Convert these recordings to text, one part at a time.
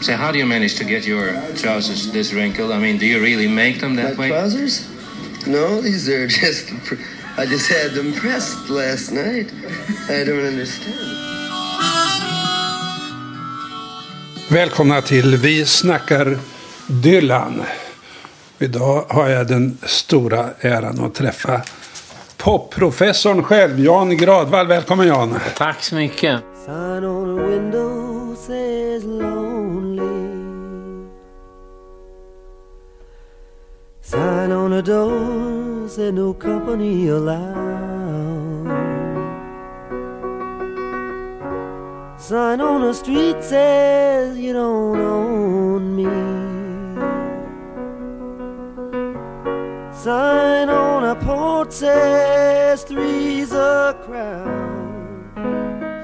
So how do you manage to get your trousers this wrinkled? I mean, do you really make them that My way? trousers? No, these are just. pr- I just had them pressed last night. I don't understand. Välkomna till Vi snackar Dylan. Idag har jag den stora äran att träffa popprofessorn själv, Jan Gradvall. Välkommen Jan. Tack så mycket. Sign on a door said no company allowed. Sign on a street says you don't own me. Sign on a port says three's a crowd.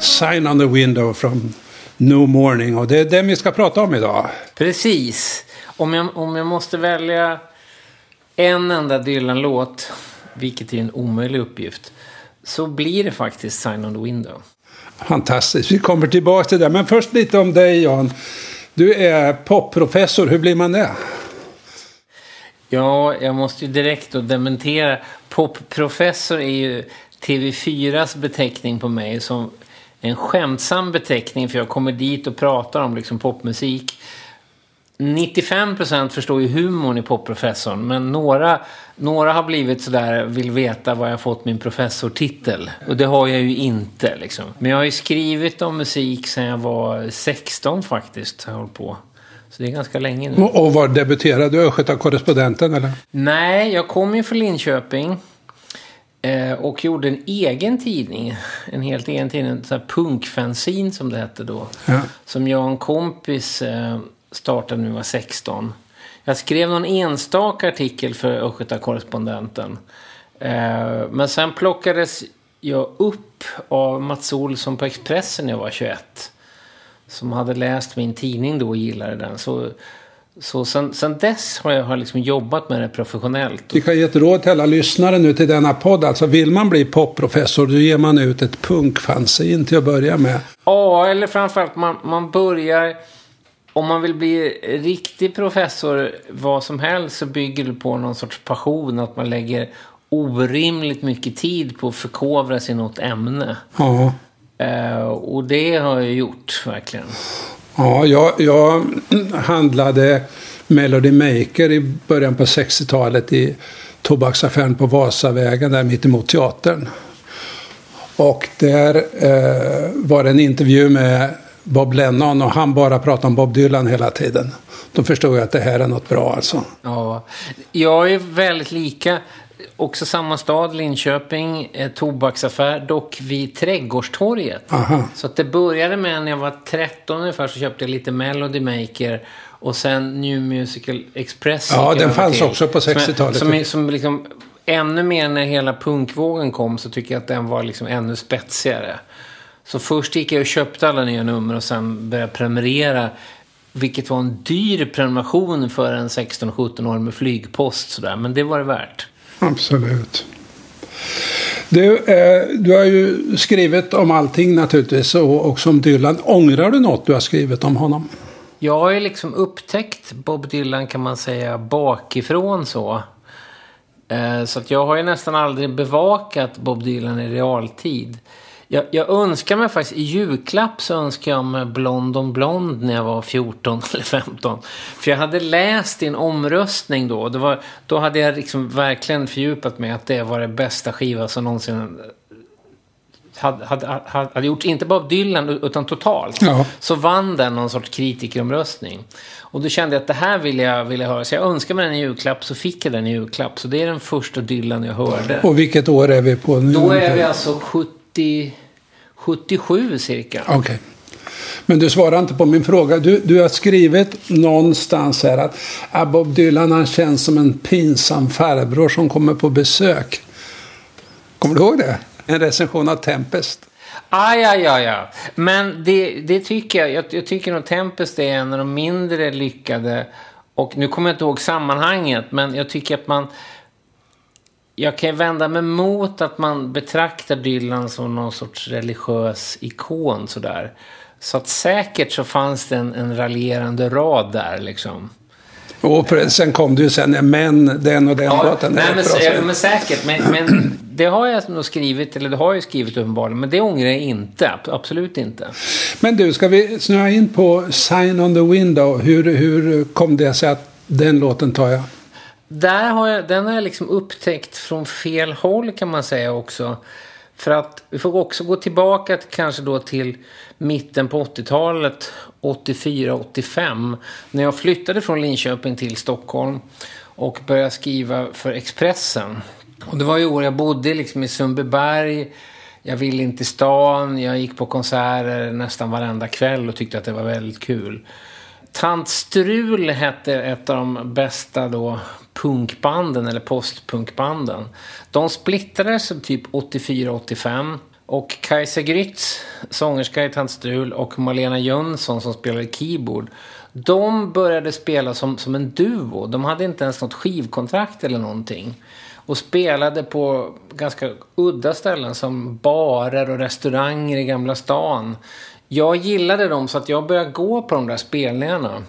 Sign on the window from No Morning. Och det är den vi ska prata om idag. Precis. Om jag, om jag måste välja en enda Dylan-låt, vilket är en omöjlig uppgift, så blir det faktiskt Sign on the Window. Fantastiskt. Vi kommer tillbaka till det. Men först lite om dig Jan. Du är popprofessor. Hur blir man det? Ja, jag måste ju direkt då dementera. Popprofessor är ju TV4s beteckning på mig som en skämtsam beteckning för jag kommer dit och pratar om liksom popmusik. 95% förstår ju humorn i popprofessorn men några, några har blivit sådär, vill veta var jag fått min professortitel. Och det har jag ju inte liksom. Men jag har ju skrivit om musik sedan jag var 16 faktiskt. Jag hållit på. Så det är ganska länge nu. Och, var debuterade du? Östgöta-korrespondenten eller? Nej, jag kom ju från Linköping. eh, Och gjorde en egen tidning. En helt egen tidning. En sån här punkfanzin som det hette då. Ja. Som jag och en kompis eh, startade när vi var 16. Jag skrev någon enstaka artikel för Östgöta-korrespondenten. Eh, Men sen plockades jag upp av Mats Olsson på Expressen när jag var 21. Som hade läst min tidning då och gillade den. Så, så sen, sen dess har jag har liksom jobbat med det professionellt. Vi kan ge ett råd till alla lyssnare nu till denna podd. Alltså vill man bli popprofessor då ger man ut ett punkfanzin till att börja med. Ja, eller framförallt man, man börjar... Om man vill bli riktig professor, vad som helst, så bygger det på någon sorts passion. Att man lägger orimligt mycket tid på att förkovra sig i något ämne. Ja. Eh, och det har jag gjort, verkligen. Ja, jag, jag handlade Melody Maker i början på 60-talet i tobaksaffären på Vasavägen där mittemot teatern. Och där eh, var det en intervju med Bob Lennon och han bara pratade om Bob Dylan hela tiden. Då förstod jag att det här är något bra alltså. Ja, jag är väldigt lika. Också samma stad, Linköping, eh, tobaksaffär, dock vid Trädgårdstorget. Aha. Så att det började med när jag var 13 ungefär så köpte jag lite Melody Maker och sen New Musical Express. Ja, den fanns till. också på Som är- 60-talet. Som, är- som liksom, ännu mer när hela punkvågen kom så tycker jag att den var liksom ännu spetsigare. Så först gick jag och köpte alla nya nummer och sen började prenumerera. Vilket var en dyr prenumeration för en 16-17 år med flygpost sådär. Men det var det värt. Absolut. Du, eh, du har ju skrivit om allting naturligtvis och också om Dylan. Ångrar du något du har skrivit om honom? Jag har ju liksom upptäckt Bob Dylan kan man säga bakifrån så. Eh, Så att jag har ju nästan aldrig bevakat Bob Dylan i realtid. Jag, jag önskar mig faktiskt, i julklapp så önskar jag mig Blond on Blond när jag var 14 eller 15. För jag hade läst i en omröstning då. Det var, då hade jag liksom verkligen fördjupat mig att det var det bästa skiva som någonsin hade, hade, hade, hade gjort, inte bara av Dylan utan totalt. Ja. Så vann den någon sorts kritikeromröstning. Och då kände jag att det här vill jag, vill jag höra. Så jag önskade mig den i julklapp så fick jag den i julklapp. Så det är den första Dylan jag hörde. Och vilket år är vi på nu? Då är vi alltså 70, 77 cirka. Okej. Men du svarar inte på min fråga. Du, du har skrivit någonstans här att ah, Bob Dylan han känns som en pinsam farbror som kommer på besök. Kommer du ihåg det? En recension av Tempest. Aj, aj, aj, aj. Men det, det tycker jag. jag. Jag tycker nog Tempest är en av de mindre lyckade. Och nu kommer jag inte ihåg sammanhanget, men jag tycker att man... Jag kan vända mig mot att man betraktar Dylan som någon sorts religiös ikon sådär. Så att säkert så fanns det en, en raljerande rad där liksom. Och sen kom det ju sen, men den och den Ja, låten. nej, men, ja, men säkert. Men, men det har jag nog skrivit, eller det har jag skrivit uppenbarligen. Men det ångrar jag inte. ab- Absolut inte. Men du, ska vi snöa in på Sign on the Window? Hur, hur kom det sig att den låten tar jag? Där har jag, den har jag liksom upptäckt från fel håll kan man säga också. För att vi får också gå tillbaka till, kanske då till mitten på 80-talet, 84-85. När jag flyttade från Linköping till Stockholm och började skriva för Expressen. Och det var ju år jag bodde liksom i Sundbyberg. Jag ville inte till stan. Jag gick på konserter nästan varenda kväll och tyckte att det var väldigt kul. Tant Strul hette ett av de bästa då punkbanden eller postpunkbanden. De splittrades typ 84-85. Och Kajsa Grytz, sångerska i Tant Strul och Malena Jönsson som spelade keyboard. De började spela som, som en duo. De hade inte ens något skivkontrakt eller någonting. Och spelade på ganska udda ställen som barer och restauranger i Gamla stan. Jag gillade dem så att jag började gå på de där spelningarna.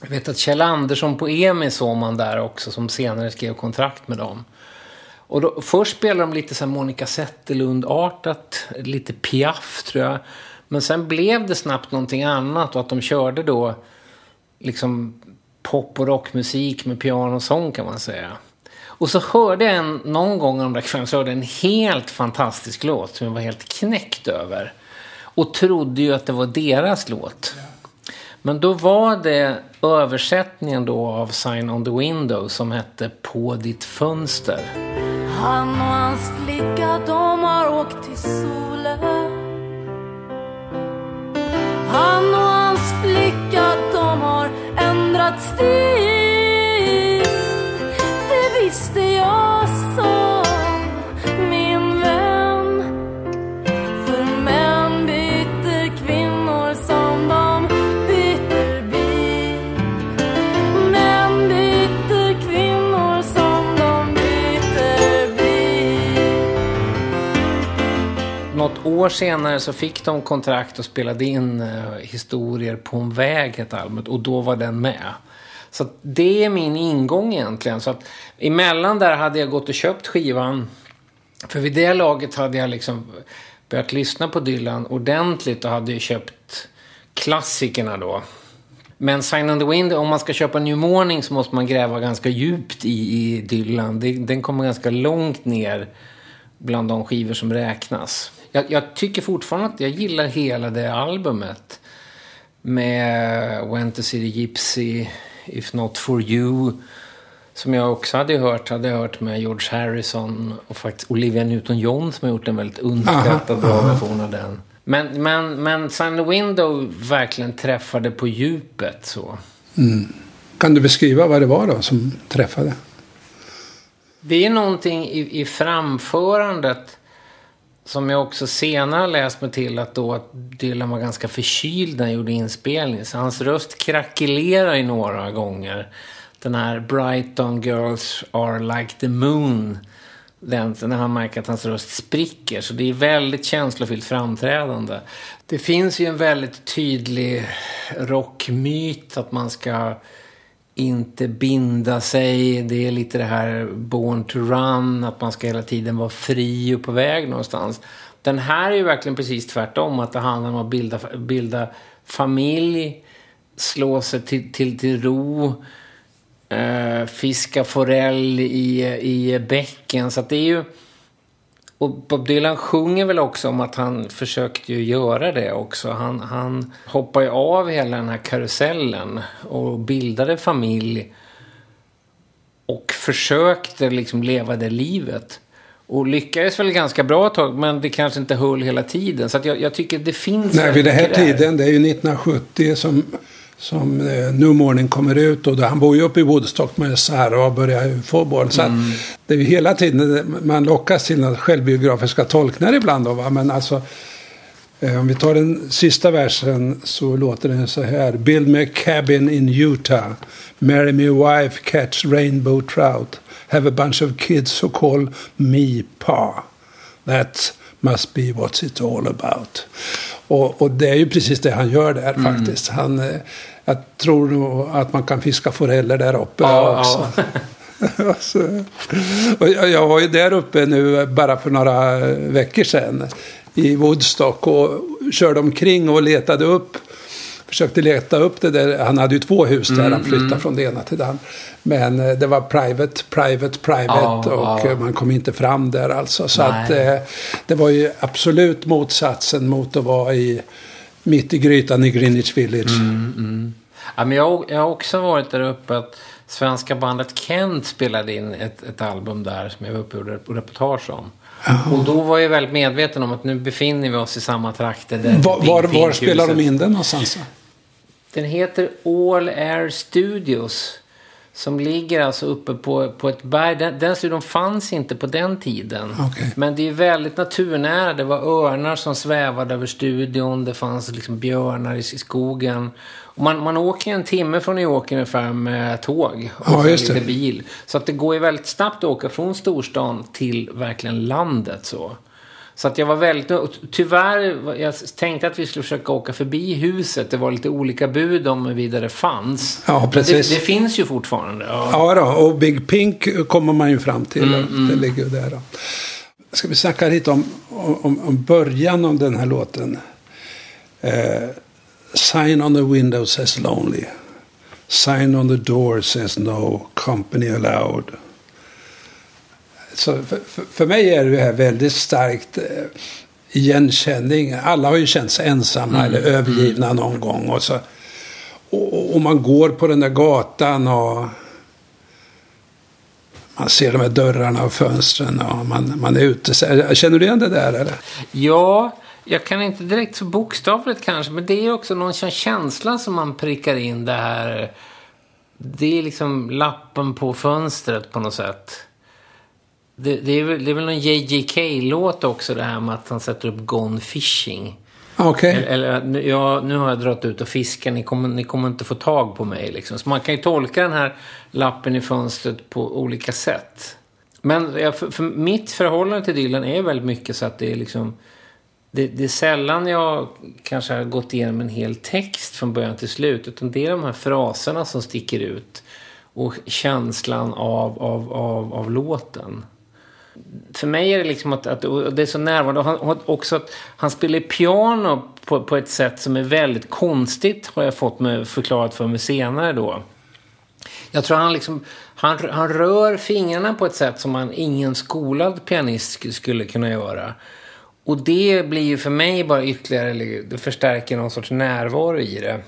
Jag vet att Kjell Andersson på EMI såg man där också som senare skrev kontrakt med dem. Och då, först spelade de lite så här Monica Zetterlund-artat, lite Piaf tror jag. Men sen blev det snabbt någonting annat och att de körde då liksom pop och rockmusik med piano och sång kan man säga. Och så hörde jag en, någon gång om där kvällen, så hörde jag en helt fantastisk låt som jag var helt knäckt över. Och trodde ju att det var deras låt. Men då var det översättningen då av Sign on the Window som hette På ditt fönster. Han och hans flicka de har åkt till solen Han och hans flicka de har ändrat stil Det visste jag så. År senare så fick de kontrakt och spelade in eh, Historier på en väg, hette albumet. Och då var den med. Så att det är min ingång egentligen. Så att emellan där hade jag gått och köpt skivan. För vid det laget hade jag liksom börjat lyssna på Dylan ordentligt och hade ju köpt klassikerna då. Men Sign on the Wind, om man ska köpa New Morning så måste man gräva ganska djupt i, i Dylan. Det, den kommer ganska långt ner bland de skivor som räknas. Jag, jag tycker fortfarande att jag gillar hela det albumet. Med Went to see the Gypsy, If Not For You. Som jag också hade hört, hade hört med George Harrison och faktiskt Olivia Newton-John som har gjort en väldigt underskattad bra version av den. Men, men, men Sun Window verkligen träffade på djupet så. Kan du beskriva vad det var då som träffade? Det är någonting i, i framförandet som jag också senare har läst mig till att då att Dylan var ganska förkyld när han gjorde inspelningen. Så hans röst krackelerar ju några gånger. Den här Brighton Girls Are Like the Moon. Den, när han märker att hans röst spricker. Så det är väldigt känslofyllt framträdande. Det finns ju en väldigt tydlig rockmyt att man ska inte binda sig. Det är lite det här born to run, att man ska hela tiden vara fri och på väg någonstans. Den här är ju verkligen precis tvärtom, att det handlar om att bilda, bilda familj, slå sig till, till, till ro, eh, fiska forell i, i bäcken. Så att det är ju... Och Bob Dylan sjunger väl också om att han försökte ju göra det också. Han, han hoppar ju av hela den här karusellen och bildade familj. Och försökte liksom leva det livet. Och lyckades väl ganska bra ett tag, men det kanske inte höll hela tiden. Så att jag, jag tycker det finns... Nej, vid den här tiden, det är ju 1970 som, som eh, New Morning kommer ut. Och då, han bor ju uppe i Woodstock med Sarah och börjar få barn. Så att det är ju hela tiden man lockas till självbiografiska tolkningar ibland. Då, va? Men alltså, eh, om vi tar den sista versen så låter den så här. Build me a cabin in Utah. Marry me a wife, catch rainbow trout. Have a bunch of kids who call me pa. That must be what's it all about. Och, och det är ju precis det han gör där faktiskt. Han, eh, jag tror nog att man kan fiska foreller där uppe Ja, också. ja. Alltså, och jag, jag var ju där uppe nu bara för några veckor sedan i Woodstock och körde omkring och letade upp. Försökte leta upp det där. Han hade ju två hus där. Han flyttade från det ena till det andra. Men eh, det var private, private, private. Ja, och eh, man kom inte fram där alltså. Så Nej. att eh, det var ju absolut motsatsen mot att vara i, mitt i grytan i Greenwich Village. Ja, men jag, jag har också varit där uppe att svenska bandet Kent spelade in ett, ett album där som jag var uppe och gjorde reportage om. Och då var jag väldigt medveten om att nu befinner vi oss i samma trakter. Där Var, var, var spelar de in den någonstans? Den heter All Air Studios. Som ligger alltså uppe på, på ett berg. Den, den studion fanns inte på den tiden. Okej. Men det är väldigt naturnära. Det var örnar som svävade över studion. Det fanns liksom björnar i, i skogen. Och man, man åker en timme från New York ungefär med tåg. Och Ja, lite bil. Så att det går ju väldigt snabbt att åka från storstan till verkligen landet så. Så att jag var väldigt Tyvärr, jag tänkte att vi skulle försöka åka förbi huset. Det var lite olika bud om huruvida det fanns. Ja, precis. Det, det finns ju fortfarande. Ja. Ja då, och Big Pink kommer man ju fram till. Mm, Det ligger ju där. Då. Ska vi snacka lite om, om, om början av den här låten. Eh, Sign on the window says lonely. Sign on the door says no company allowed. Så för, för, mig är det här väldigt starkt eh, igenkänning. Alla har ju känt sig ensamma eller övergivna någon gång. Och, så, och, och man går på den där gatan och man ser de här dörrarna och fönstren och man, man är ute. Så- Känner du igen det där eller? Ja, jag kan inte direkt så bokstavligt kanske, men det är också någon känsla som man prickar in det här. Det är liksom lappen på fönstret på något sätt. Det, det, är, väl, det är väl någon JJK-låt också det här med att han sätter upp Gone Fishing. Okej. Eller, eller nu- ja, nu har jag dragit ut och fiskat, ni kommer, ni kommer inte få tag på mig. Liksom. Så man kan ju tolka den här lappen i fönstret på olika sätt. Men ja, för, för mitt förhållande till Dylan är väldigt mycket så att det är liksom... Det, det är sällan jag kanske har gått igenom en hel text från början till slut. Utan det är de här fraserna som sticker ut. Och känslan av, av, av, av låten för mig är det liksom att, att det är så närvarande. Och han, också att han spelar piano på, på ett sätt som är väldigt konstigt. Har jag fått mig förklarat för mig senare då. Jag tror han liksom, han, han rör fingrarna på ett sätt som man, ingen skolad pianist skulle kunna göra. Och det blir ju för mig bara ytterligare, det förstärker någon sorts närvaro i det.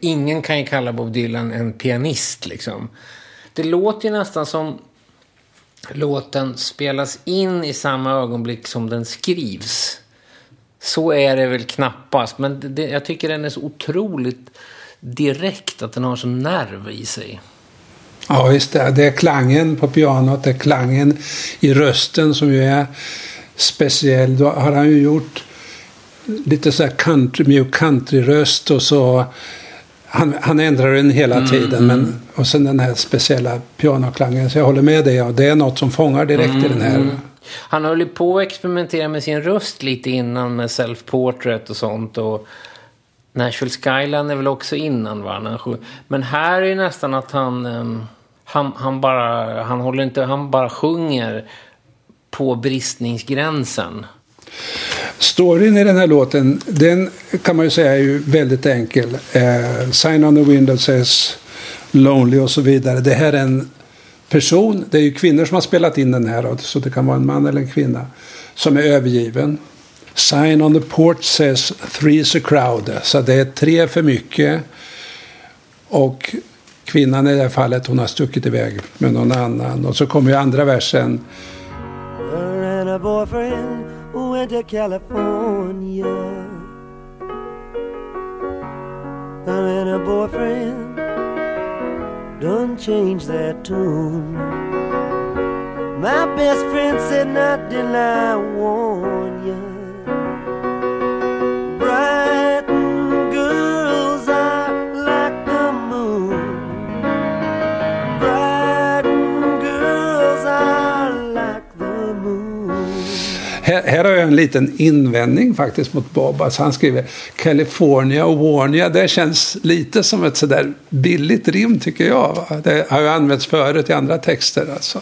Ingen kan ju kalla Bob Dylan en pianist liksom. Det låter ju nästan som låten spelas in i samma ögonblick som den skrivs. Så är det väl knappast, men det- jag tycker den är så otroligt direkt att den har sån nerv i sig. Ja, just det. Det är klangen på pianot, det är klangen i rösten som ju är speciell. Då har han ju gjort lite så här country, mjuk countryröst och så han, han ändrar den hela tiden. Men, och sen den här speciella pianoklangen. Så jag håller med dig. Ja, det är något som fångar direkt i den här. Han höll ju på att experimentera med sin röst lite innan med self-portrait och sånt. Och Nashville Skyline är väl också innan va? Men här är ju nästan att han, ehm, han, han bara, han håller inte, han bara sjunger på bristningsgränsen. Storyn i den här låten, den kan man ju säga är ju väldigt enkel. Eh, Sign on the window says lonely och så vidare. Det här är en person, det är ju kvinnor som har spelat in den här, så det kan vara en man eller en kvinna, som är övergiven. Sign on the port says three's a crowd, så det är tre för mycket. Och kvinnan i det här fallet, hon har stuckit iväg med någon annan. Och så kommer ju andra versen. Went to California. Her and her boyfriend done changed their tune. My best friend said, Not till I warn Här, har jag en liten invändning faktiskt mot Bob. Alltså han skriver California och Warnia. Det känns lite som ett sådär billigt rim tycker jag. Va? Det har ju använts förut i andra texter. Alltså.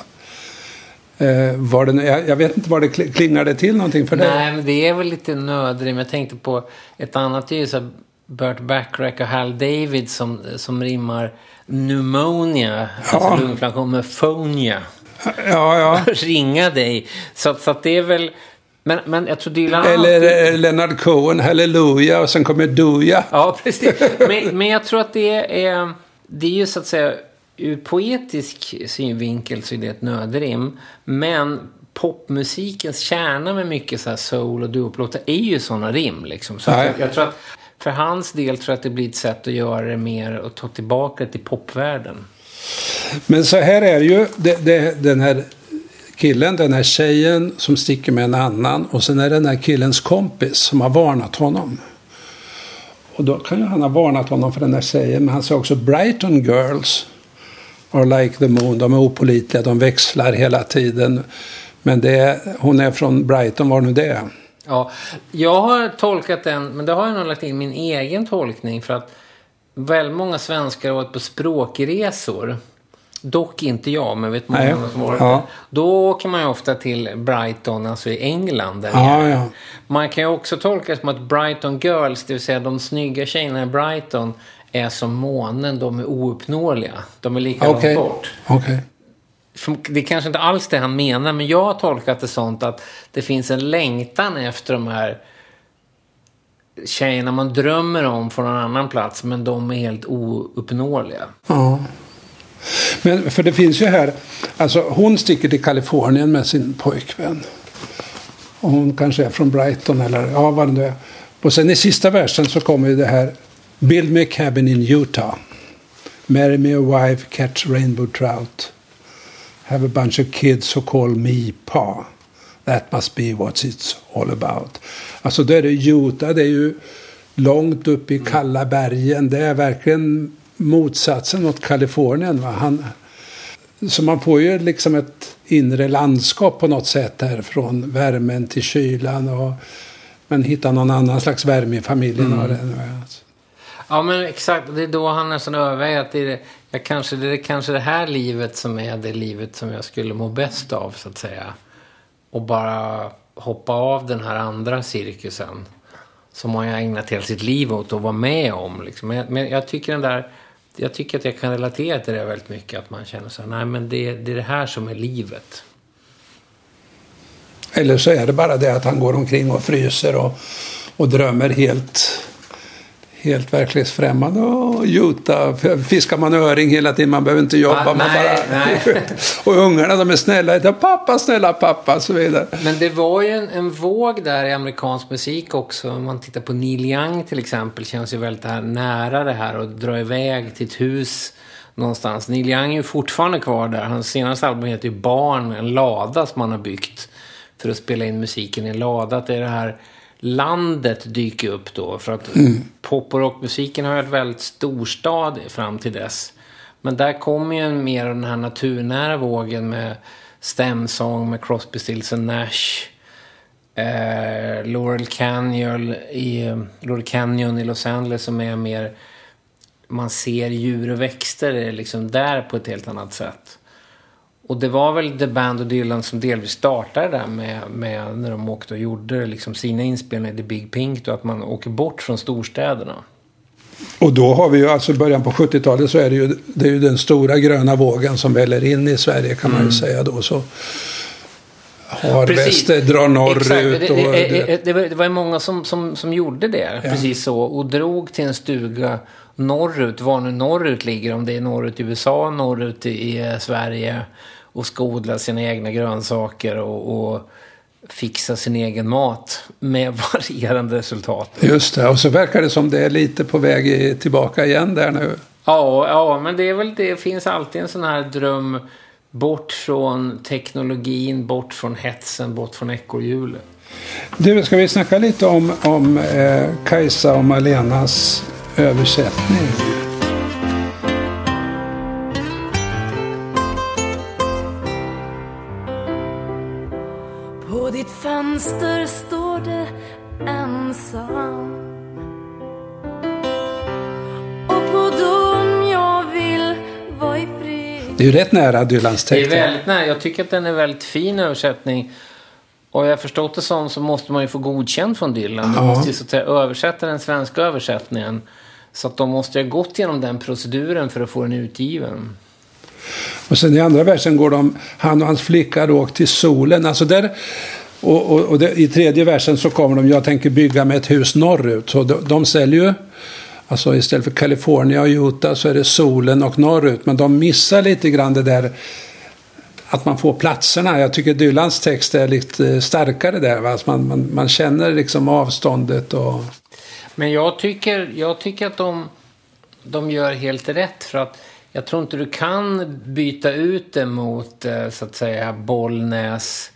Eh, var det, jag, jag vet inte var det kl- klingade till någonting för dig. Nej, men det är väl lite nödrim. Jag tänkte på ett annat, är ju så Burt Bacharach och Hal David som, som rimmar pneumonia, Ja. alltså lunginflammation med phonia. Ja, ja. Ringa dig. Så, så att det är väl... Men, men jag tror Dylan har alltid- Eller eh, Leonard Cohen, Halleluja och sen kommer Doja. Ja, precis. Men, men jag tror att det är... Det är ju så att säga... Ur poetisk synvinkel så är det ett nödrim. Men popmusikens kärna med mycket så här soul och doo-låtar är ju sådana rim. Liksom. Så jag, jag tror att för hans del tror jag att det blir ett sätt att göra det mer och ta tillbaka det till popvärlden. Men så här är ju. Det, det, den här killen, den här tjejen som sticker med en annan. Och sen är det den här killens kompis som har varnat honom. Och då kan ju han ha varnat honom för den här tjejen. Men han säger också Brighton girls are like the moon. De är opolitliga, de växlar hela tiden. Men det är, hon är från Brighton, var nu det är. Ja, jag har tolkat den, men det har jag nog lagt in min egen tolkning för att väldigt många svenskar har varit på språkresor. Dock inte jag, men vet många Nej. som varit Ja. Då åker man ju ofta till Brighton, alltså i England. Där Ja, ja. Man kan ju också tolka det som att Brighton Girls, det vill säga de snygga tjejerna i Brighton, är som månen, de är ouppnåeliga. De är lika Okej. långt bort. För Det är kanske inte alls det han menar, men jag har tolkat det sånt att det finns en längtan efter de här tjejerna man drömmer om från någon annan plats, men de är helt ouppnåeliga. Ja. Men för det finns ju här, alltså hon sticker till Kalifornien med sin pojkvän. Och hon kanske är från Brighton eller ja, vad det nu är. Och sen i sista versen så kommer ju det här Build me a cabin in Utah. Marry me a wife, catch rainbow trout. Have a bunch of kids who call me pa. That must be what it's all about. Alltså då är det Utah, det är ju långt upp i kalla bergen. Det är verkligen motsatsen mot Kalifornien. Va? Han, så man får ju liksom ett inre landskap på något sätt här från värmen till kylan. Och, men hitta någon annan slags värme i familjen. Och det. Alltså. Ja, men exakt. Det är då han nästan överväger att det är, det- jag kanske, det är kanske det här livet som är det livet som jag skulle må bäst av, så att säga. Och bara hoppa av den här andra cirkusen. Som man har ägnat hela sitt liv åt att vara med om. Liksom. Men jag tycker den där... Jag tycker att jag kan relatera till det väldigt mycket. Att man känner så här, nej men det, det är det här som är livet. Eller så är det bara det att han går omkring och fryser och, och drömmer helt, helt verklighetsfrämmande. Och Utah, fiskar man öring hela tiden, man behöver inte jobba. Ah, man nej, bara... nej. och ungarna de är snälla, heter pappa, snälla pappa och så vidare. Men det var ju en, en våg där i amerikansk musik också. Om man tittar på Neil Young till exempel. Känns ju väldigt här, nära det här och dra iväg till ett hus någonstans. Neil Young är ju fortfarande kvar där. Hans senaste album heter ju Barn, en lada som han har byggt. För att spela in musiken i en lada. Det är det här landet dyker upp då. För att pop och rockmusiken har varit väldigt storstad fram till dess. Men där kommer ju mer den här naturnära vågen med stämsång med Crosby, Stills Nash. Eh, Laurel Canyon i, Laurel Canyon i Los Angeles som är mer... Man ser djur och växter liksom där på ett helt annat sätt. Och det var väl The Band och Dylan som delvis startade där med, med när de åkte och gjorde liksom sina inspelningar i The Big Pink. Då, att man åker bort från storstäderna. Och då har vi ju alltså början på 70-talet så är det ju, det är ju den stora gröna vågen som väller in i Sverige kan man ju säga då. Så har väster drar norrut. Och, Det, det, det, var, det var ju många som, som, som gjorde det. Ja. Precis så. Och drog till en stuga norrut. Var nu norrut ligger. Om det är norrut i USA, norrut i, Sverige. Och ska odla sina egna grönsaker. Och, och fixa sin egen mat. Med varierande resultat. Just det, och så verkar det som det är lite på väg tillbaka igen där nu. Ja, ja, men det är väl det. finns alltid en sån här dröm. Bort från teknologin, bort från hetsen, bort från ekorrhjulet. Du, ska vi snacka lite om, om eh, Kajsa och Malenas översättning? Fönster står det ensam Och på dörren jag vill vara i fred Det är ju rätt nära Dylans Det är väldigt nära. Jag tycker att den är väldigt fin översättning. Och jag har förstått det som så måste man ju få godkänt från Dylan. Du Ja. måste ju så att säga översätta den svenska översättningen. Så att de måste ju ha gått igenom den proceduren för att få den utgiven. Och sen i andra versen går de, han och hans flicka rakt till solen. Alltså där, och och, och det, i tredje versen så kommer de, jag tänker bygga med ett hus norrut. Så de, de säljer ju, alltså istället för California och Utah så är det solen och norrut. Men de missar lite grann det där att man får platserna. Jag tycker Dylans text är lite eh, starkare där. Va? Alltså man, man, man känner liksom avståndet och... Men jag tycker, jag tycker att de, de gör helt rätt. För att jag tror inte du kan byta ut det mot eh, så att säga Bollnäs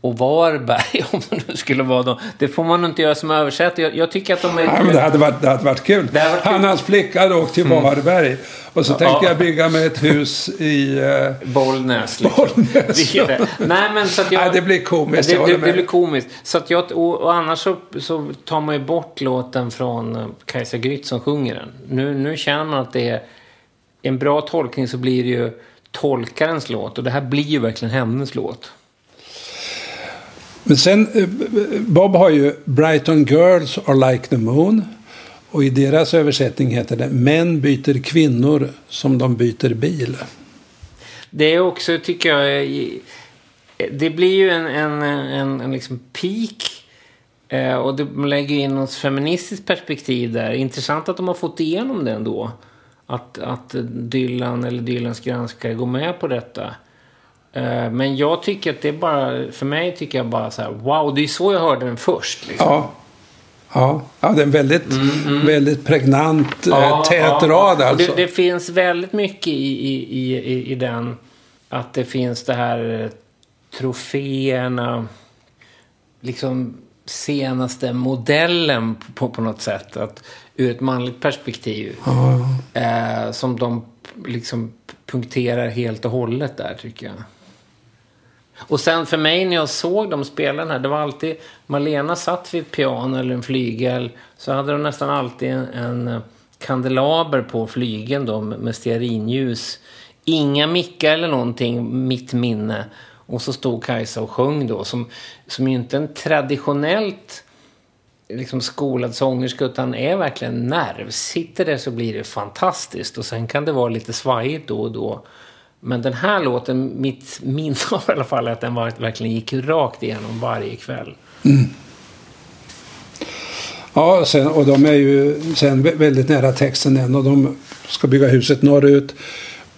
och Varberg om det nu skulle vara dem. Det får man inte göra som översättare. Jag, jag tycker att de är... Ja, men det, hade varit, det hade varit kul. Hade varit kul. Han och hans flicka hade åkt till Varberg. Och så tänkte jag bygga med ett hus i... eh, Bollnäs. Liksom. Bollnäs. Nej, men så att jag... Nej, det blir komiskt, Det, det, det blir komiskt. Så att jag, och, och annars så, så tar man ju bort låten från eh, Kajsa Grytz som sjunger den. Nu, nu känner man att det är en bra tolkning så blir det ju tolkarens låt. Och det här blir ju verkligen hennes låt. Men sen, eh, Bob har ju Brighton Girls are like the moon. Och i deras översättning heter det Män byter kvinnor som de byter bil. Det är också, tycker jag, det blir ju en, en, en, en liksom peak. Eh, och de lägger in något feministiskt perspektiv där. Intressant att de har fått igenom det ändå. Att, att Dylan eller Dylans granskare går med på detta. Eh, men jag tycker att det är bara, för mig tycker jag bara så här, wow, det är så jag hörde den först. Liksom. Ja. Ja, ja det är en väldigt, väldigt pregnant, Ja, ja, tät ja, rad alltså. Det, det finns väldigt mycket i, i, i, i, den. Att det finns det här eh, troféerna. Liksom senaste modellen på, på något sätt. Att, ur ett manligt perspektiv. Eh, som de liksom punkterar helt och hållet där tycker jag. Och sen för mig när jag såg dem spela den här, det var alltid... Malena satt vid ett piano eller en flygel. Så hade de nästan alltid en, en eh, kandelaber på flygeln då med med stearinljus. Inga mickar eller någonting, mitt minne. Och så stod Kajsa och sjöng då, som, som ju inte en traditionellt liksom skolad sångerska utan är verkligen nerv. Sitter det så blir det fantastiskt och sen kan det vara lite svajigt då och då. Men den här låten, mitt minne av i alla fall är att den var, verkligen gick rakt igenom varje kväll. Mm. Ja, sen, och de är ju sen väldigt nära texten än och de ska bygga huset norrut.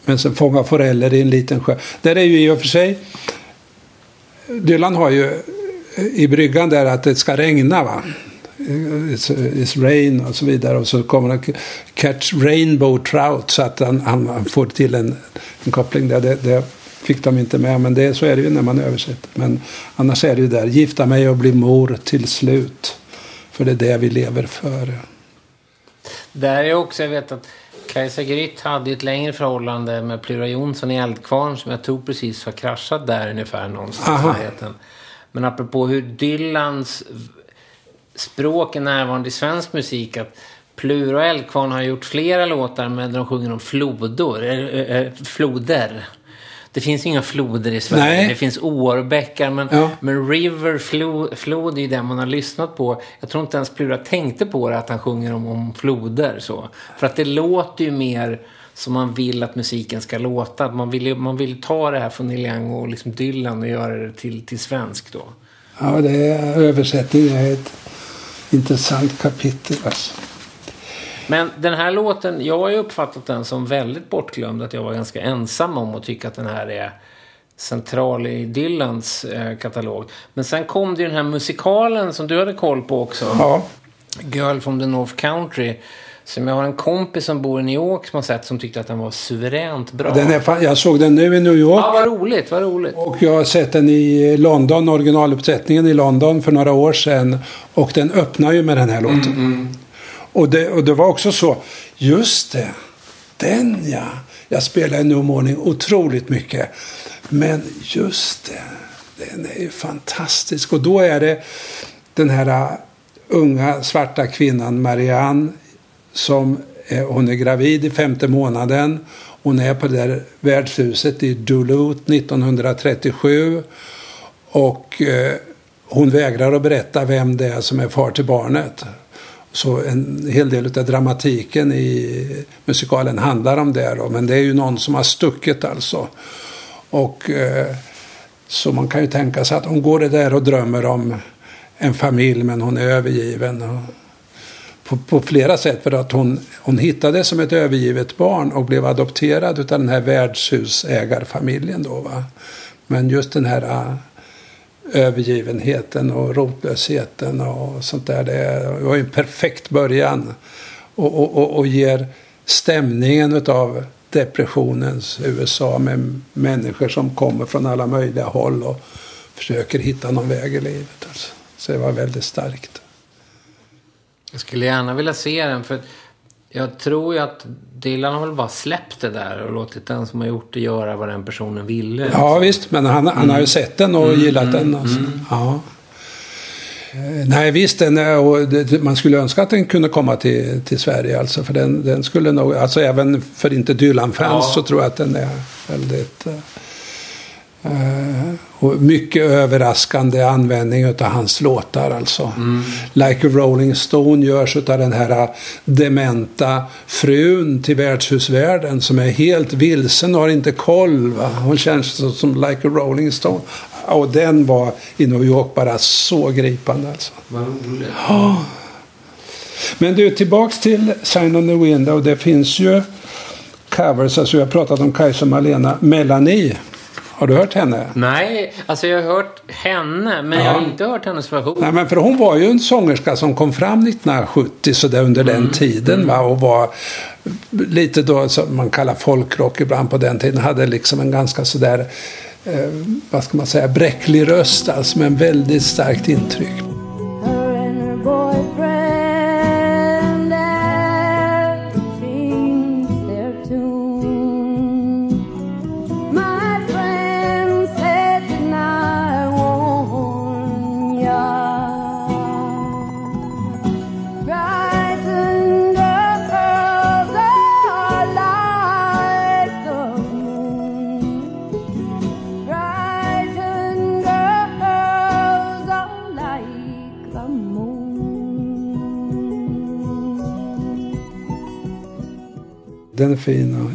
Men sen fånga foreller i en liten sjö. Där är ju i och för sig Dylan har ju i bryggan där att det ska regna va. It's, it's rain och så vidare. Och så kommer det catch rainbow trout så att han, han, han får till en, en koppling där. Det, det fick de inte med men det, så är det ju när man översätter. Men annars är det ju där. Gifta mig och bli mor till slut. För det är det vi lever för. Där är också, jag vet att Kajsa Grytt hade ett längre förhållande med Plura Jonsson i Eldkvarn som jag tror precis har kraschat där ungefär någonstans. Men apropå hur Dylans språk är närvarande i svensk musik att Plura och Eldkvarn har gjort flera låtar med där de sjunger om flodor, äh, floder. Det finns ju inga floder i Sverige. Nej. Det finns åar och bäckar. Men, Ja. men River, flo, flod är ju den man har lyssnat på. Jag tror inte ens Plura tänkte på det, att han sjunger om, om floder. Så. För att det låter ju mer som man vill att musiken ska låta. Man vill, man vill ta det här från Neil Young och liksom Dylan och göra det till, till svensk då. Ja, det är, översättning är ett intressant kapitel. Alltså. Men den här låten, jag har ju uppfattat den som väldigt bortglömd. Att jag var ganska ensam om att tycka att den här är central i Dylans eh, katalog. Men sen kom det ju den här musikalen som du hade koll på också. Ja, Girl from the North Country. Som jag har en kompis som bor i New York som har sett som tyckte att den var suveränt bra. den är, jag såg den nu i New York. Ja, vad roligt, vad roligt. Och jag har sett den i London, originaluppsättningen i London för några år sedan. Och den öppnar ju med den här låten. Och, det, och det var också så, just det, den ja. Jag spelar i No Morning otroligt mycket. Men just det, Den är ju fantastisk. Och då är det den här uh, unga svarta kvinnan Marianne som eh, hon är gravid i femte månaden. Hon är på det där värdshuset i Duluth 1937. Och eh, hon vägrar att berätta vem det är som är far till barnet. Så en hel del av dramatiken i musikalen handlar om det. Då, men det är ju någon som har stuckit alltså. Och eh, så man kan ju tänka sig att hon går det där och drömmer om en familj men hon är övergiven. På, på flera sätt för att hon, hon hittades som ett övergivet barn och blev adopterad av den här värdshusägarfamiljen då. Va? Men just den här uh, övergivenheten och rotlösheten och sånt där. Det var ju en perfekt början. Och, och, och, och ger stämningen av depressionens USA med människor som kommer från alla möjliga håll och försöker hitta någon väg i livet. Alltså. Så det var väldigt starkt. Jag skulle gärna vilja se den för jag tror ju att Dylan har väl bara släppt det där och låtit den som har gjort det göra vad den personen ville. Ja visst, men han, han har ju mm. sett den och mm, gillat den. Alltså. Mm. Ja. Eh, nej visst, den, och det, man skulle önska att den kunde komma till, till Sverige. Alltså, för den, den skulle nog, alltså även för inte Dylan-fans ja. så tror jag att den är väldigt... Uh, och mycket överraskande användning av hans låtar alltså. Mm. Like a Rolling Stone görs av den här dementa frun till värdshusvärden som är helt vilsen och har inte koll. Va? Hon känns som Like a Rolling Stone. Och den var i New York bara så gripande alltså. Vad roligt. Ja. Men du, tillbaks till Sign on the Window. Det finns ju covers, alltså jag har pratat om Kajsa Malena, Melanie. Har du hört henne? Nej, alltså jag har hört henne, men ja. jag har inte hört hennes version. Nej, men för hon var ju en sångerska som kom fram 1970, så där under mm. den tiden. Mm. Va, och var lite då som man kallar folkrock ibland på den tiden. Hade liksom en ganska sådär, eh, vad ska man säga, bräcklig röst alltså, med en väldigt starkt intryck.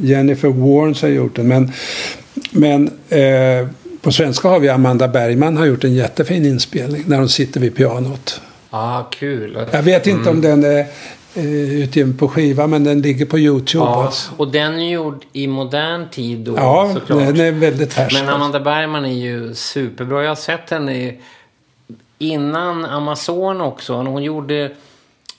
Jennifer Warnes har gjort den. Men, men eh, på svenska har vi Amanda Bergman har gjort en jättefin inspelning. När hon sitter vid pianot. Ah, kul. Jag vet inte mm. om den är eh, utgiven på skiva men den ligger på YouTube. Ja, alltså. och den är gjord i modern tid då Ja, såklart. den är väldigt färsk. Men Amanda Bergman är ju superbra. Jag har sett henne innan Amazon också. Hon gjorde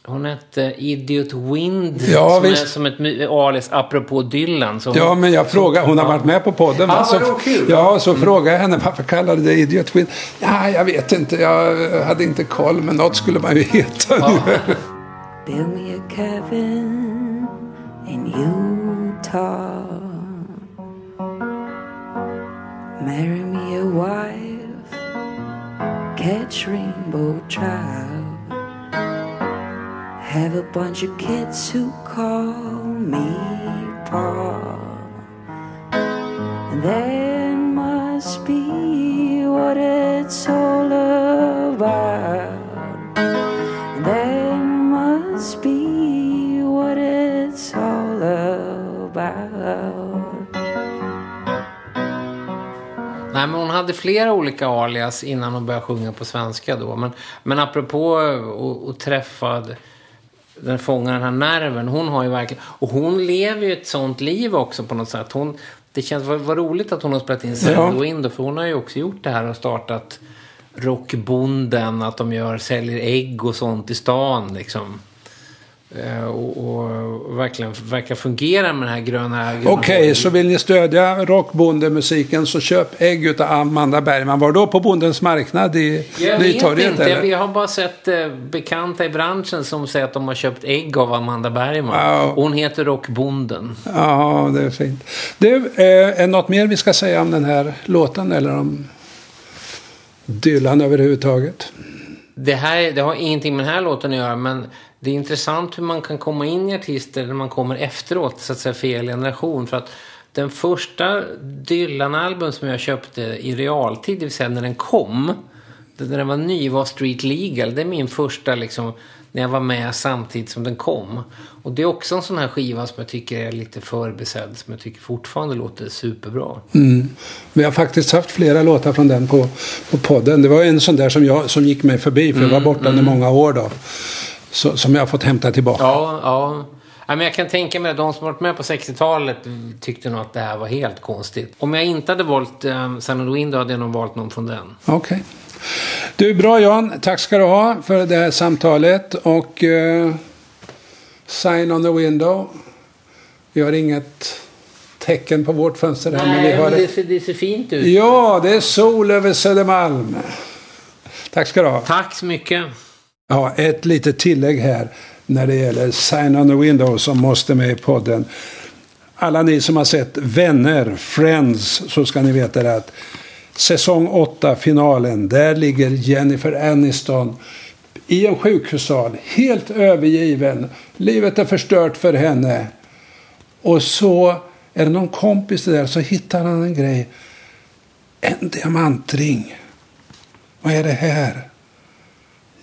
hon hette Idiot Wind. Ja, som visst. är som ett alias apropå Dylan. Så ja, men jag frågade. Hon har varit med på podden. Ah, så, kul. Ja, så mm. frågade jag henne varför kallade det Idiot Wind. Ja, jag vet inte. Jag hade inte koll. Men något skulle man ju heta. Ja. Build me a cabin in Utah Marry me a wife Catch rainbow trout have a bunch of kids who call me Pa. And that must be what it's all about. And that must be what it's all about. Nej, men hon hade flera olika alias innan hon började sjunga på svenska då. Men, men apropå att träffa den fångar den här nerven. Hon har ju verkligen, och hon lever ju ett sånt liv också på något sätt. Hon, det känns, vad, vad roligt att hon har spelat in Send ja. Window, för hon har ju också gjort det här och startat Rockbonden, att de gör, säljer ägg och sånt i stan liksom. Eh, och, och, verkligen verkar fungera med den här gröna... Okej, okay, så vill ni stödja rockbondemusiken så köp ägg utav Amanda Bergman. Var då på Bondens marknad i Jag Nytorget? vet inte. Eller? Vi har bara sett eh, bekanta i branschen som säger att de har köpt ägg av Amanda Bergman. Ja. Hon heter Rockbonden. Ja, det är fint. Det är, eh, är något mer vi ska säga om den här låten eller om... Dylan överhuvudtaget? Det här det har ingenting med den här låten att göra men det är intressant hur man kan komma in i artister när man kommer efteråt, så att säga fel generation. För att den första Dylan-album som jag köpte i realtid, det vill säga när den kom, när den var ny, var Street Legal. Det är min första liksom, när jag var med samtidigt som den kom. Och det är också en sån här skiva som jag tycker är lite förbisedd, som jag tycker fortfarande låter superbra. Mm. Vi har faktiskt haft flera låtar från den på, på podden. Det var en sån där som, jag, som gick mig förbi, för jag var borta under många år då. Så, som jag har fått hämta tillbaka. Ja, ja. Ja, men jag kan tänka mig att de som varit med på 60-talet tyckte nog att det här var helt konstigt. Om jag inte hade valt um, Sun Window hade jag nog valt någon från den. Okej. Okay. Du, bra Jan. Tack ska du ha för det här samtalet. Och uh, Sign on the window. Vi har inget tecken på vårt fönster här. Nej, men, vi har det, ser, det ser fint ut. Ja, det är sol över Södermalm. Tack ska du ha. Tack så mycket. Ja, ett litet tillägg här när det gäller Sign on the window som måste med i podden. Alla ni som har sett Vänner, Friends, så ska ni veta det att säsong 8, finalen, där ligger Jennifer Aniston i en sjukhussal, helt övergiven. Livet är förstört för henne. Och så är det någon kompis där, så hittar han en grej. En diamantring. Vad är det här?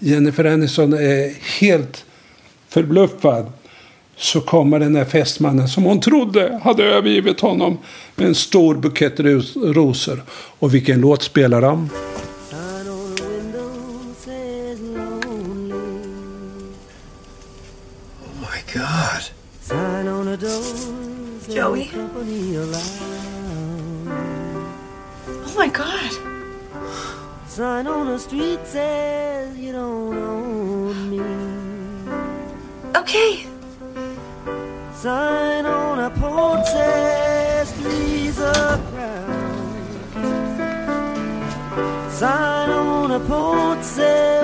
Jennifer Aniston är helt förbluffad. Så kommer den där fästmannen som hon trodde hade övergivit honom med en stor bukett rosor. Och vilken låt spelar de? God. On a door. Joey. Sign on the street says you don't own me. Okay. Sign on a porch says three's a crowd. Sign on a porch says